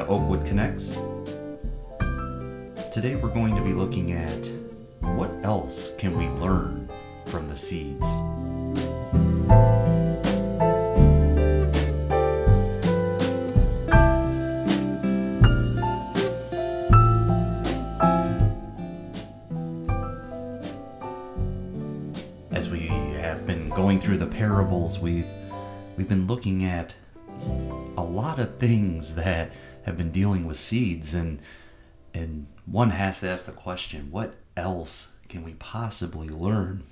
to Oakwood Connects. Today we're going to be looking at what else can we learn from the seeds. As we have been going through the parables, we've we've been looking at a lot of things that have been dealing with seeds and and one has to ask the question what else can we possibly learn?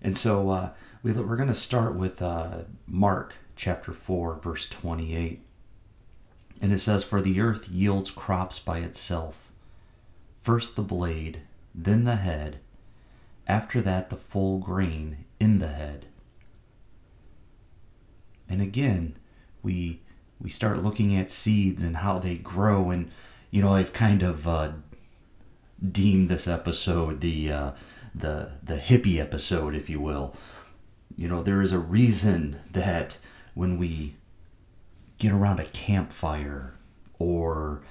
And so uh, we, we're going to start with uh, mark chapter 4 verse 28 and it says for the earth yields crops by itself first the blade then the head after that the full grain in the head. And again we we start looking at seeds and how they grow. And you know i've kind of uh, deemed this episode the uh, the the hippie episode if you will. You know there is a reason that when we get around a campfire or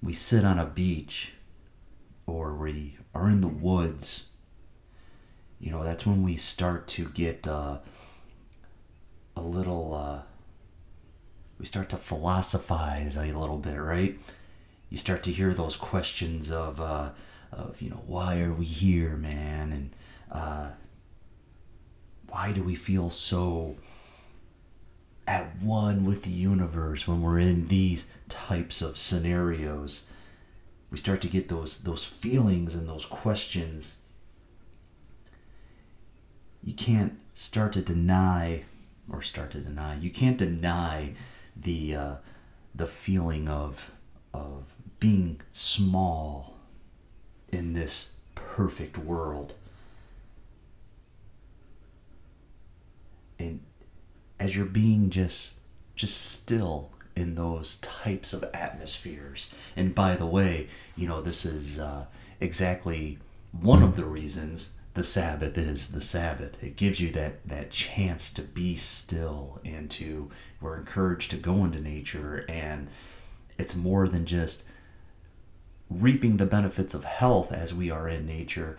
we sit on a beach or we are in the woods you know that's when we start to get uh, a little uh, we start to philosophize a little bit right? You start to hear those questions of uh, of you know why are we here man? And uh, why do we feel so at one with the universe when we're in these types of scenarios? We start to get those those feelings and those questions. You can't start to deny or start to deny. You can't deny the uh, the feeling of of being small in this perfect world. And as you're being just just still in those types of atmospheres. And by the way, you know, this is uh, exactly one of the reasons the Sabbath is the Sabbath. It gives you that that chance to be still and to we're encouraged to go into nature and it's more than just reaping the benefits of health as we are in nature.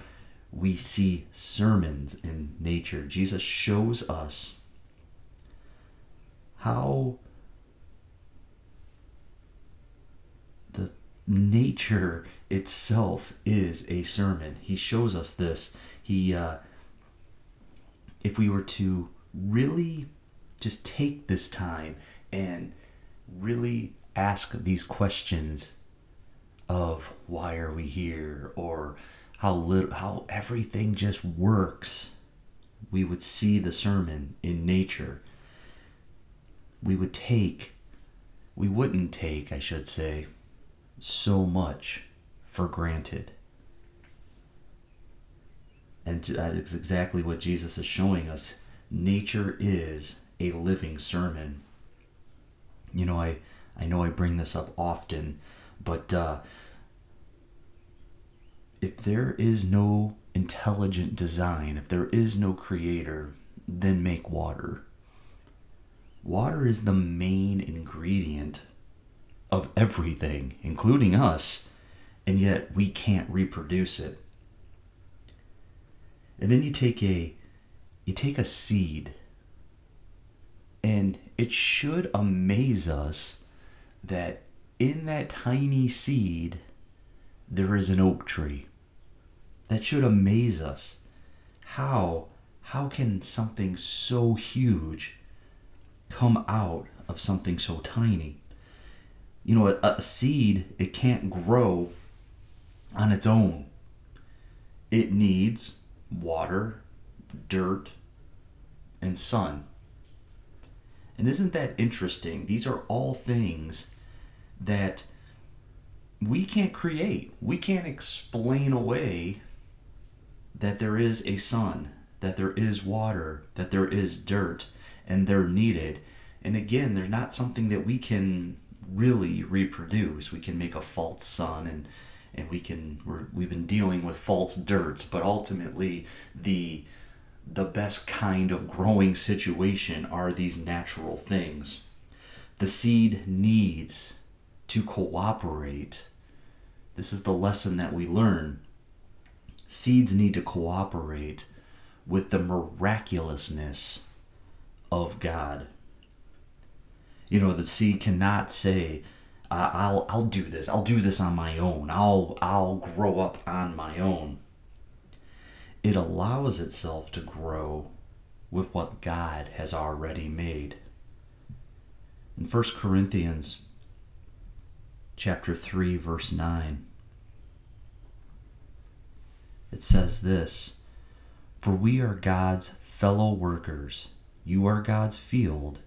We see sermons in nature. Jesus shows us how the nature itself is a sermon. He shows us this he uh, if we were to really just take this time and really ask these questions of why are we here or how little how everything just works we would see the sermon in nature. We would take we wouldn't take i should say so much for granted and that is exactly what Jesus is showing us. Nature is a living sermon. You know, I, I know I bring this up often, but uh, if there is no intelligent design, if there is no creator, then make water. Water is the main ingredient of everything, including us, and yet we can't reproduce it. And then you take a you take a seed and it should amaze us that in that tiny seed there is an oak tree. That should amaze us. How how can something so huge come out of something so tiny? You know, a, a seed it can't grow on its own. It needs water, dirt, and sun. And isn't that interesting? These are all things that we can't create. We can't explain away that there is a sun, that there is water, that there is dirt, and they're needed. And again, they're not something that we can really reproduce. We can make a false sun and and we can we have been dealing with false dirts but ultimately the the best kind of growing situation are these natural things The seed needs to cooperate. This is the lesson that we learn. Seeds need to cooperate with the miraculousness of God. You know, the seed cannot say, I'll I'll do this. I'll do this on my own. I'll I'll grow up on my own. It allows itself to grow with what God has already made. In 1 Corinthians chapter 3 verse 9 it says this For we are God's fellow workers. You are God's field.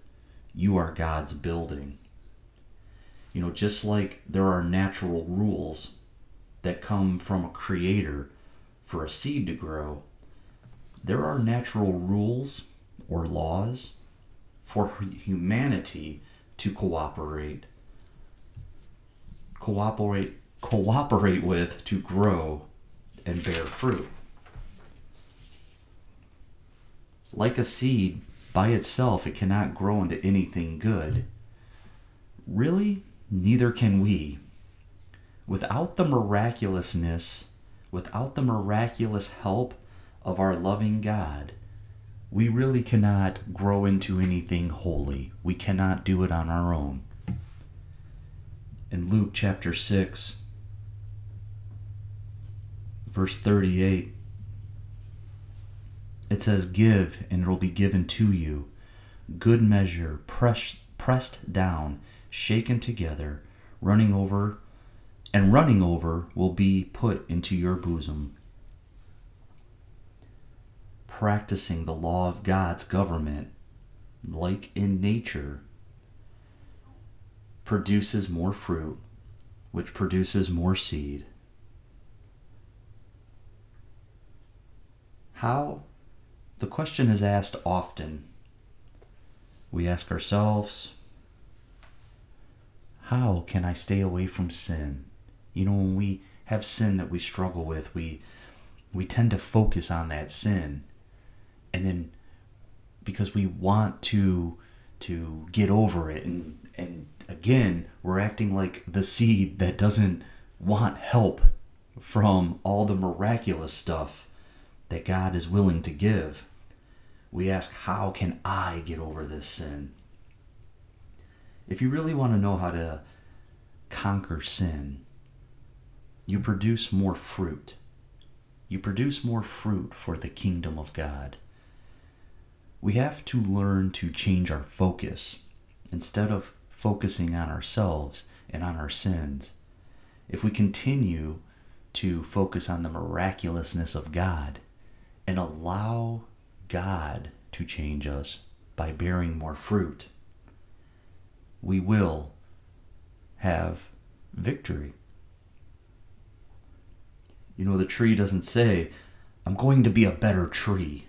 You are God's building. You know, just like there are natural rules that come from a creator for a seed to grow, there are natural rules or laws for humanity to cooperate cooperate cooperate with to grow and bear fruit. Like a seed, by itself it cannot grow into anything good. Really, neither can we. Without the miraculousness, without the miraculous help of our loving God, we really cannot grow into anything holy. We cannot do it on our own. In Luke chapter 6, verse 38, it says, Give, and it will be given to you. Good measure, press, pressed down, shaken together, running over, and running over will be put into your bosom. Practicing the law of God's government, like in nature, produces more fruit, which produces more seed. How? The question is asked often. We ask ourselves, How can I stay away from sin? You know, when we have sin that we struggle with, we we tend to focus on that sin. And then because we want to to get over it and and again, we're acting like the seed that doesn't want help from all the miraculous stuff that God is willing to give. We ask, How can I get over this sin? If you really want to know how to conquer sin, you produce more fruit. You produce more fruit for the kingdom of God. We have to learn to change our focus. Instead of focusing on ourselves and on our sins, if we continue to focus on the miraculousness of God, and allow God to change us by bearing more fruit, we will have victory. You know, the tree doesn't say, I'm going to be a better tree.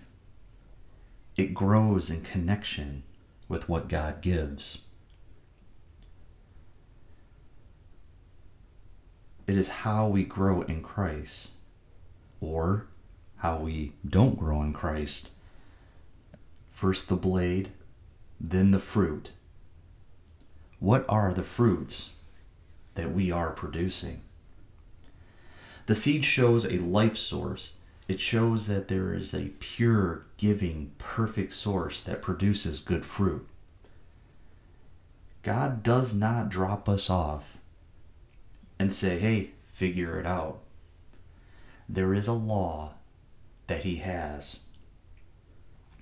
It grows in connection with what God gives. It is how we grow in Christ, or how we don't grow in Christ. First the blade, then the fruit. What are the fruits that we are producing? The seed shows a life source. It shows that there is a pure, giving, perfect source that produces good fruit. God does not drop us off and say, hey, figure it out. There is a law that he has.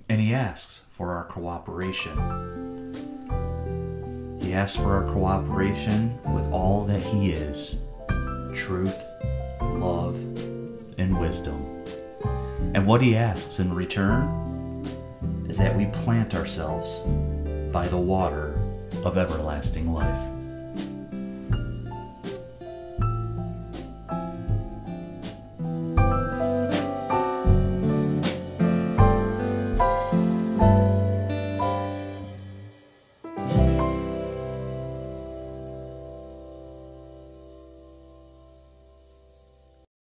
And he asks for our cooperation. He asks for our cooperation with all that he is truth, love, and wisdom. And what he asks in return is that we plant ourselves by the water of everlasting life.